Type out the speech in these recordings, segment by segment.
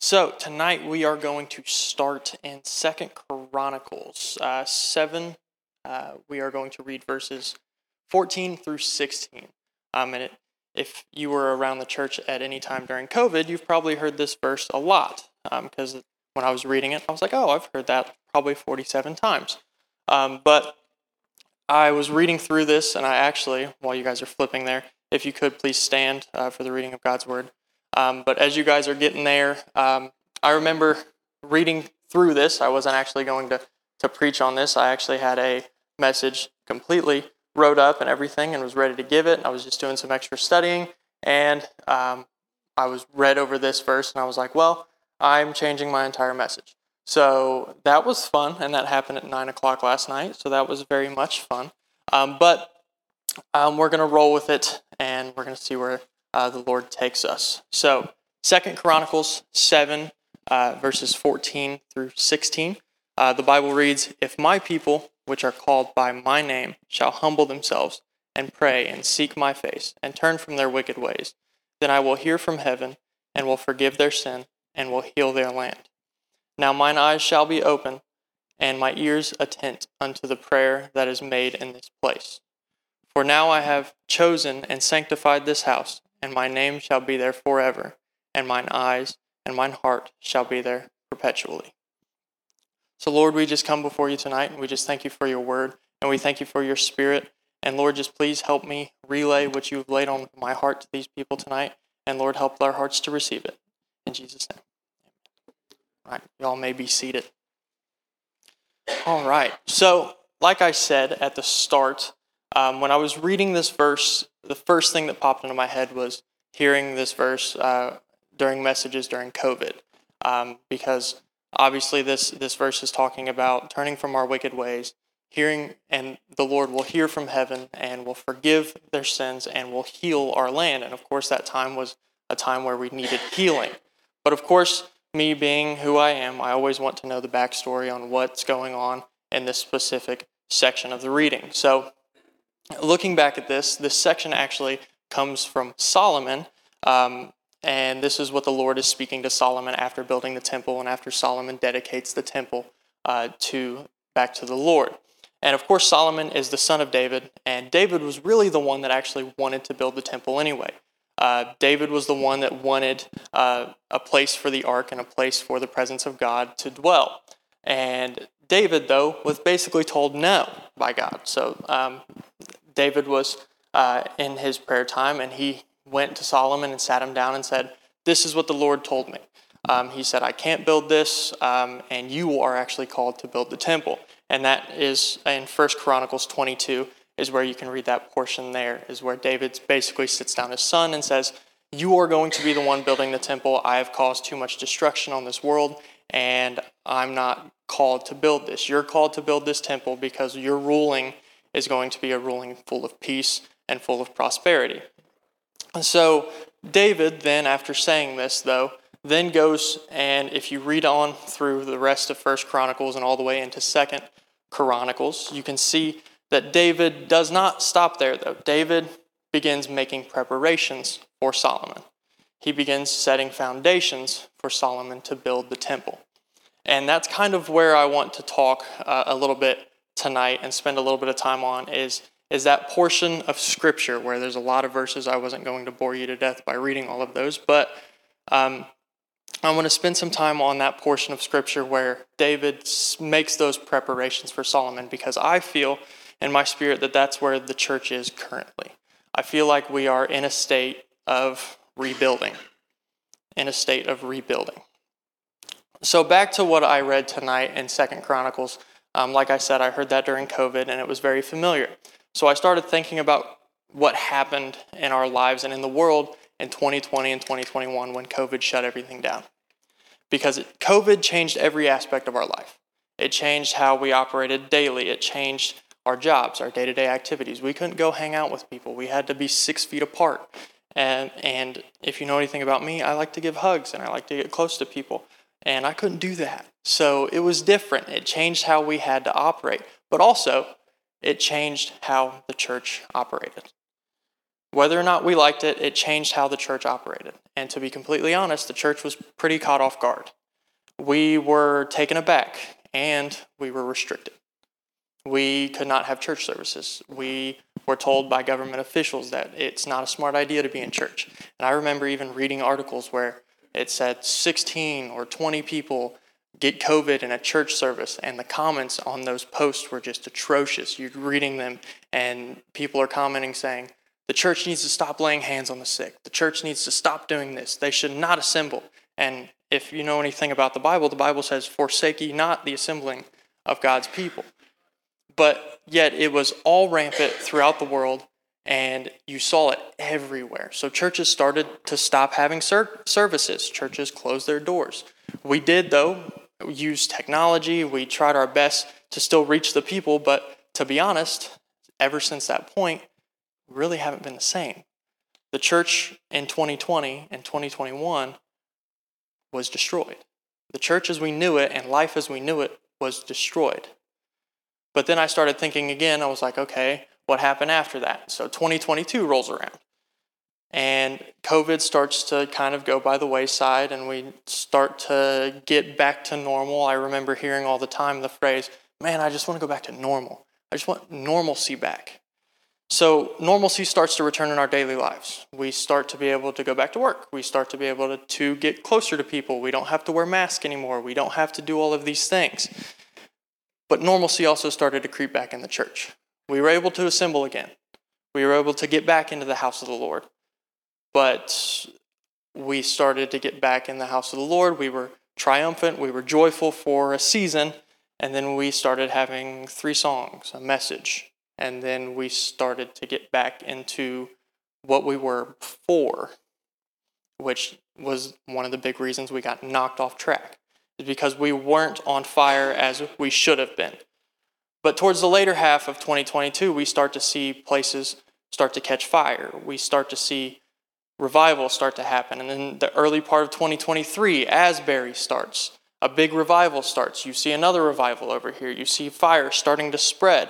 So tonight we are going to start in Second Chronicles uh, seven. Uh, we are going to read verses fourteen through sixteen. Um, and it, if you were around the church at any time during COVID, you've probably heard this verse a lot. Because um, when I was reading it, I was like, "Oh, I've heard that probably forty-seven times." Um, but I was reading through this, and I actually, while you guys are flipping there, if you could please stand uh, for the reading of God's word. Um, but as you guys are getting there, um, I remember reading through this. I wasn't actually going to, to preach on this. I actually had a message completely wrote up and everything and was ready to give it. I was just doing some extra studying and um, I was read over this verse and I was like, well, I'm changing my entire message. So that was fun and that happened at 9 o'clock last night. So that was very much fun. Um, but um, we're going to roll with it and we're going to see where uh, the Lord takes us. So, Second Chronicles 7, uh, verses 14 through 16. Uh, the Bible reads, If my people, which are called by my name, shall humble themselves and pray and seek my face and turn from their wicked ways, then I will hear from heaven and will forgive their sin and will heal their land. Now mine eyes shall be open and my ears attent unto the prayer that is made in this place. For now I have chosen and sanctified this house, and my name shall be there forever, and mine eyes and mine heart shall be there perpetually. So, Lord, we just come before you tonight, and we just thank you for your word, and we thank you for your spirit. And Lord, just please help me relay what you've laid on my heart to these people tonight. And Lord, help their hearts to receive it. In Jesus' name. All right, y'all may be seated. All right. So, like I said at the start, um, when I was reading this verse, the first thing that popped into my head was hearing this verse uh, during messages during COVID, um, because obviously this this verse is talking about turning from our wicked ways, hearing, and the Lord will hear from heaven and will forgive their sins and will heal our land. And of course, that time was a time where we needed healing. But of course, me being who I am, I always want to know the backstory on what's going on in this specific section of the reading. So looking back at this, this section actually comes from Solomon. Um, and this is what the Lord is speaking to Solomon after building the temple and after Solomon dedicates the temple uh, to back to the Lord. And of course, Solomon is the son of David, and David was really the one that actually wanted to build the temple anyway. Uh, David was the one that wanted uh, a place for the ark and a place for the presence of God to dwell. And David, though, was basically told no by God. So um, David was uh, in his prayer time, and he went to Solomon and sat him down and said, This is what the Lord told me. Um, he said, I can't build this, um, and you are actually called to build the temple. And that is in First Chronicles 22, is where you can read that portion there, is where David basically sits down his son and says, You are going to be the one building the temple. I have caused too much destruction on this world, and I'm not called to build this. You're called to build this temple because your ruling is going to be a ruling full of peace and full of prosperity. And so David then, after saying this, though, then goes and if you read on through the rest of First Chronicles and all the way into Second Chronicles, you can see that David does not stop there, though. David begins making preparations for Solomon. He begins setting foundations for Solomon to build the temple. And that's kind of where I want to talk uh, a little bit tonight and spend a little bit of time on is, is that portion of Scripture where there's a lot of verses. I wasn't going to bore you to death by reading all of those, but um, I want to spend some time on that portion of Scripture where David makes those preparations for Solomon because I feel in my spirit that that's where the church is currently. I feel like we are in a state of rebuilding, in a state of rebuilding. So back to what I read tonight in Second Chronicles. Um, like I said, I heard that during COVID, and it was very familiar. So I started thinking about what happened in our lives and in the world in 2020 and 2021 when COVID shut everything down. Because COVID changed every aspect of our life. It changed how we operated daily. It changed our jobs, our day to day activities. We couldn't go hang out with people. We had to be six feet apart. And, and if you know anything about me, I like to give hugs and I like to get close to people. And I couldn't do that. So it was different. It changed how we had to operate, but also it changed how the church operated. Whether or not we liked it, it changed how the church operated. And to be completely honest, the church was pretty caught off guard. We were taken aback and we were restricted. We could not have church services. We were told by government officials that it's not a smart idea to be in church. And I remember even reading articles where it said 16 or 20 people get COVID in a church service, and the comments on those posts were just atrocious. You're reading them, and people are commenting saying, the church needs to stop laying hands on the sick. The church needs to stop doing this. They should not assemble. And if you know anything about the Bible, the Bible says, Forsake ye not the assembling of God's people. But yet it was all rampant throughout the world, and you saw it everywhere. So churches started to stop having ser- services, churches closed their doors. We did, though, use technology. We tried our best to still reach the people, but to be honest, ever since that point, we really haven't been the same. The church in 2020 and 2021 was destroyed. The church as we knew it and life as we knew it was destroyed. But then I started thinking again, I was like, okay, what happened after that? So 2022 rolls around. And COVID starts to kind of go by the wayside, and we start to get back to normal. I remember hearing all the time the phrase, man, I just want to go back to normal. I just want normalcy back. So normalcy starts to return in our daily lives. We start to be able to go back to work. We start to be able to, to get closer to people. We don't have to wear masks anymore. We don't have to do all of these things. But normalcy also started to creep back in the church. We were able to assemble again. We were able to get back into the house of the Lord. But we started to get back in the house of the Lord. We were triumphant. We were joyful for a season. And then we started having three songs, a message, and then we started to get back into what we were before, which was one of the big reasons we got knocked off track, is because we weren't on fire as we should have been. But towards the later half of 2022, we start to see places start to catch fire. We start to see revival start to happen. And then the early part of 2023, Asbury starts. A big revival starts. You see another revival over here. You see fire starting to spread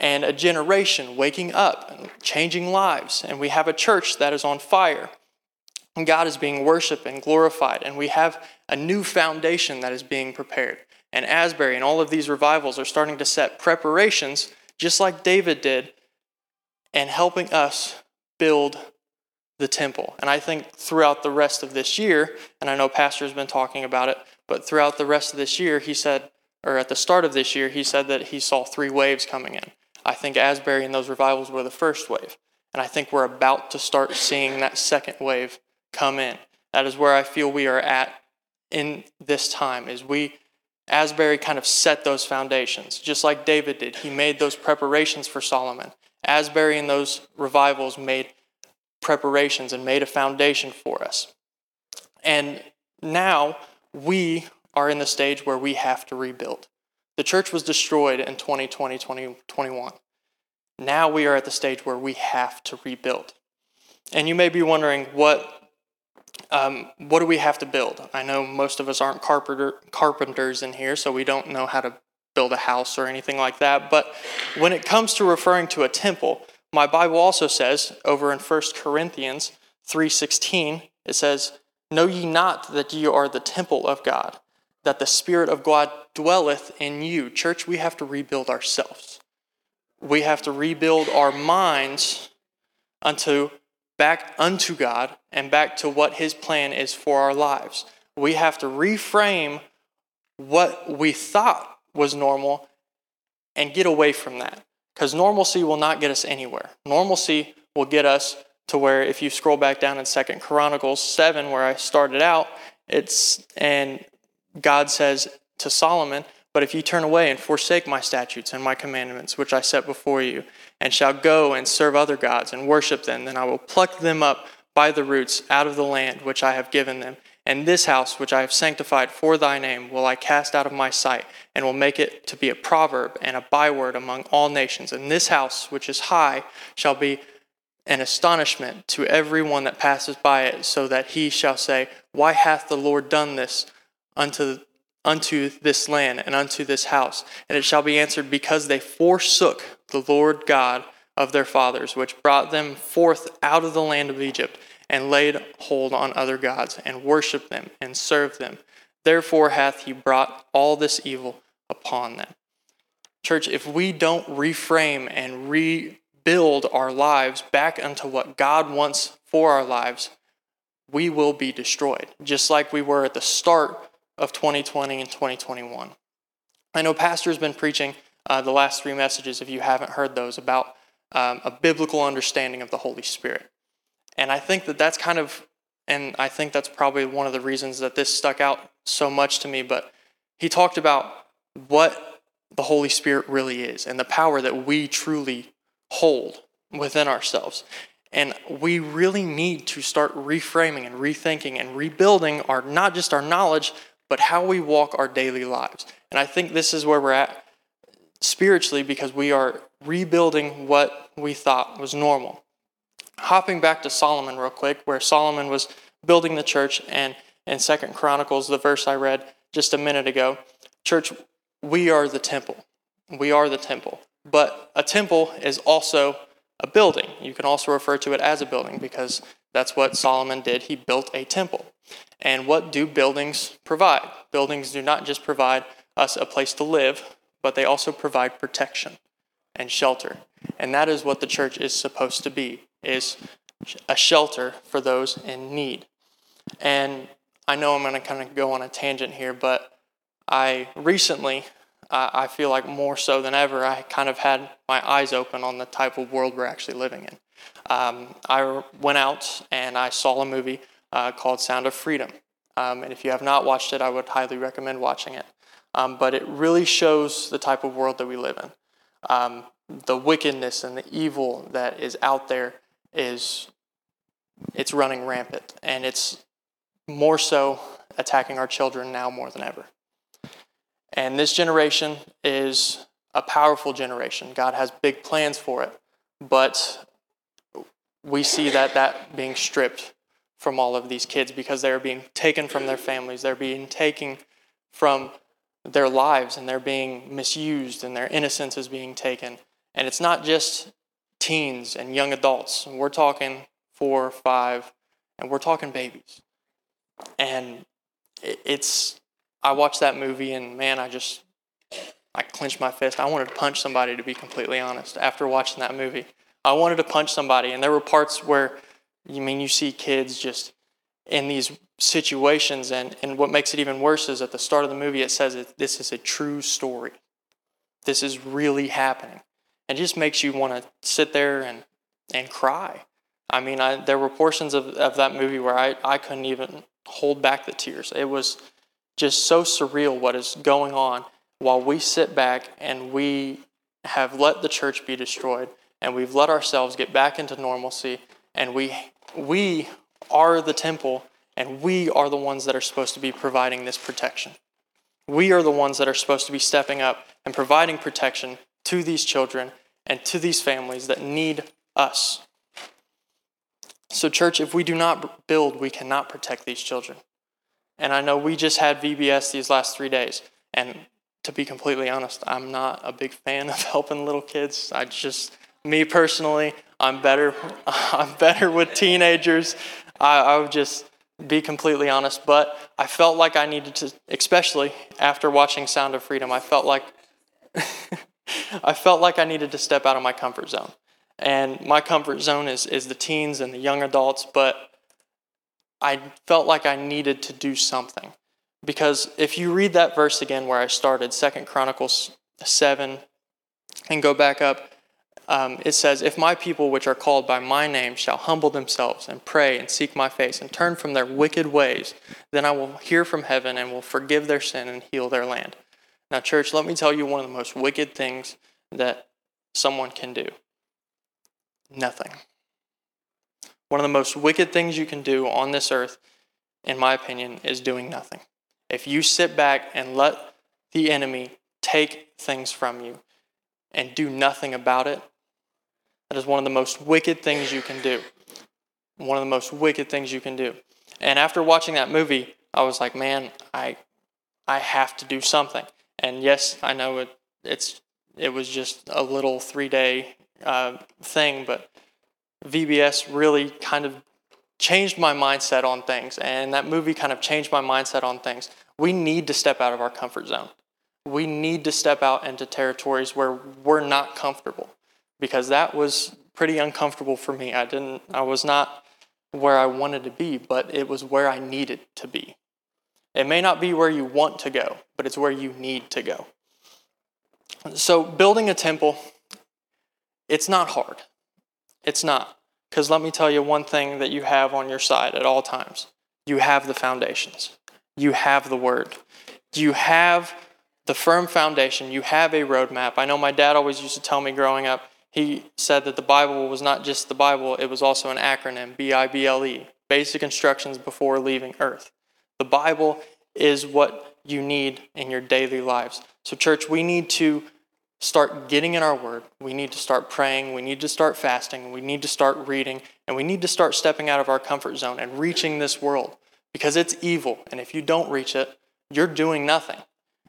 and a generation waking up and changing lives. And we have a church that is on fire. God is being worshiped and glorified. And we have a new foundation that is being prepared. And Asbury and all of these revivals are starting to set preparations, just like David did, and helping us build the temple. And I think throughout the rest of this year, and I know Pastor has been talking about it, but throughout the rest of this year, he said, or at the start of this year, he said that he saw three waves coming in. I think Asbury and those revivals were the first wave. And I think we're about to start seeing that second wave come in. That is where I feel we are at in this time is we Asbury kind of set those foundations, just like David did. He made those preparations for Solomon. Asbury and those revivals made preparations and made a foundation for us. And now we are in the stage where we have to rebuild. The church was destroyed in 2020, 2021. Now we are at the stage where we have to rebuild. And you may be wondering, what, um, what do we have to build? I know most of us aren't carpenter, carpenters in here, so we don't know how to build a house or anything like that. But when it comes to referring to a temple, my Bible also says over in 1 Corinthians 3:16, it says, "Know ye not that ye are the temple of God, that the Spirit of God dwelleth in you. Church, we have to rebuild ourselves. We have to rebuild our minds unto back unto God and back to what his plan is for our lives. We have to reframe what we thought was normal and get away from that. Because normalcy will not get us anywhere. Normalcy will get us to where if you scroll back down in Second Chronicles 7 where I started out, it's and God says to Solomon, But if you turn away and forsake my statutes and my commandments, which I set before you, and shall go and serve other gods and worship them, then I will pluck them up by the roots out of the land which I have given them. And this house which I have sanctified for thy name will I cast out of my sight, and will make it to be a proverb and a byword among all nations. And this house which is high shall be an astonishment to every one that passes by it, so that he shall say, Why hath the Lord done this unto unto this land and unto this house. And it shall be answered, because they forsook the Lord God of their fathers, which brought them forth out of the land of Egypt, and laid hold on other gods, and worshipped them, and served them. Therefore hath he brought all this evil upon them. Church, if we don't reframe and rebuild our lives back unto what God wants for our lives, we will be destroyed, just like we were at the start of 2020 and 2021. I know Pastor's been preaching uh, the last three messages, if you haven't heard those, about um, a biblical understanding of the Holy Spirit. And I think that that's kind of, and I think that's probably one of the reasons that this stuck out so much to me. But he talked about what the Holy Spirit really is and the power that we truly hold within ourselves. And we really need to start reframing and rethinking and rebuilding our not just our knowledge, but how we walk our daily lives. And I think this is where we're at spiritually because we are rebuilding what we thought was normal. Hopping back to Solomon real quick, where Solomon was building the church and in Second Chronicles, the verse I read just a minute ago, church, we are the temple. We are the temple. But a temple is also a building. You can also refer to it as a building because that's what Solomon did. He built a temple. And what do buildings provide? Buildings do not just provide us a place to live, but they also provide protection and shelter. And that is what the church is supposed to be, is a shelter for those in need. And I know I'm going to kind of go on a tangent here, but I recently, uh, I feel like more so than ever, I kind of had my eyes open on the type of world we're actually living in. Um, I went out and I saw a movie uh, called Sound of Freedom. Um, and if you have not watched it, I would highly recommend watching it. Um, but it really shows the type of world that we live in. Um, the wickedness and the evil that is out there is it's running rampant, and it's more so attacking our children now more than ever. And this generation is a powerful generation. God has big plans for it, but we see that that being stripped from all of these kids because they're being taken from their families, they're being taken from their lives, and they're being misused, and their innocence is being taken. And it's not just teens and young adults. We're talking four, five, and we're talking babies. And it's, I watched that movie and man, I just, I clenched my fist. I wanted to punch somebody, to be completely honest, after watching that movie. I wanted to punch somebody. And there were parts where, you mean, you see kids just in these situations. And, and what makes it even worse is at the start of the movie, it says that this is a true story. This is really happening. It just makes you want to sit there and, and cry. I mean, I, there were portions of, of that movie where I, I couldn't even hold back the tears. It was just so surreal what is going on while we sit back and we have let the church be destroyed and we've let ourselves get back into normalcy and we we are the temple and we are the ones that are supposed to be providing this protection. We are the ones that are supposed to be stepping up and providing protection to these children and to these families that need us. So, church, if we do not build, we cannot protect these children. And I know we just had VBS these last three days. And to be completely honest, I'm not a big fan of helping little kids. I just, me personally, I'm better. I'm better with teenagers. I, I would just be completely honest, but I felt like I needed to, especially after watching Sound of Freedom, I felt like I felt like I needed to step out of my comfort zone. And my comfort zone is, is the teens and the young adults, but I felt like I needed to do something. Because if you read that verse again where I started, Second Chronicles 7, and go back up, um, it says, If my people which are called by my name shall humble themselves and pray and seek my face and turn from their wicked ways, then I will hear from heaven and will forgive their sin and heal their land. Now, church, let me tell you one of the most wicked things that someone can do nothing. One of the most wicked things you can do on this earth, in my opinion, is doing nothing. If you sit back and let the enemy take things from you and do nothing about it, that is one of the most wicked things you can do. One of the most wicked things you can do. And after watching that movie, I was like, man, I, I have to do something. And yes, I know it, it's, it was just a little three day uh, thing, but VBS really kind of changed my mindset on things, and that movie kind of changed my mindset on things. We need to step out of our comfort zone. We need to step out into territories where we're not comfortable because that was pretty uncomfortable for me. I didn't I was not where I wanted to be, but it was where I needed to be. It may not be where you want to go, but it's where you need to go. So building a temple it's not hard. It's not. Because let me tell you one thing that you have on your side at all times you have the foundations, you have the word, you have the firm foundation, you have a roadmap. I know my dad always used to tell me growing up, he said that the Bible was not just the Bible, it was also an acronym B I B L E, basic instructions before leaving earth. The Bible is what you need in your daily lives. So, church, we need to start getting in our word. We need to start praying. We need to start fasting. We need to start reading. And we need to start stepping out of our comfort zone and reaching this world because it's evil. And if you don't reach it, you're doing nothing.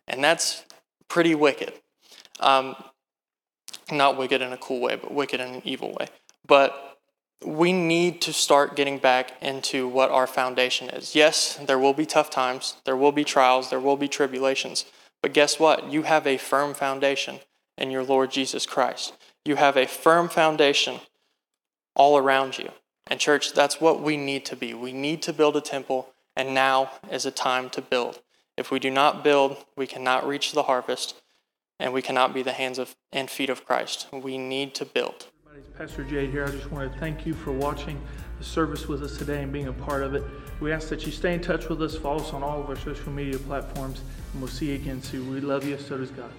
And that's pretty wicked. Um, not wicked in a cool way, but wicked in an evil way. But we need to start getting back into what our foundation is. Yes, there will be tough times, there will be trials, there will be tribulations. But guess what? You have a firm foundation in your Lord Jesus Christ. You have a firm foundation all around you. And, church, that's what we need to be. We need to build a temple, and now is a time to build. If we do not build, we cannot reach the harvest, and we cannot be the hands of, and feet of Christ. We need to build. Pastor Jade here. I just want to thank you for watching the service with us today and being a part of it. We ask that you stay in touch with us, follow us on all of our social media platforms, and we'll see you again soon. We love you, so does God.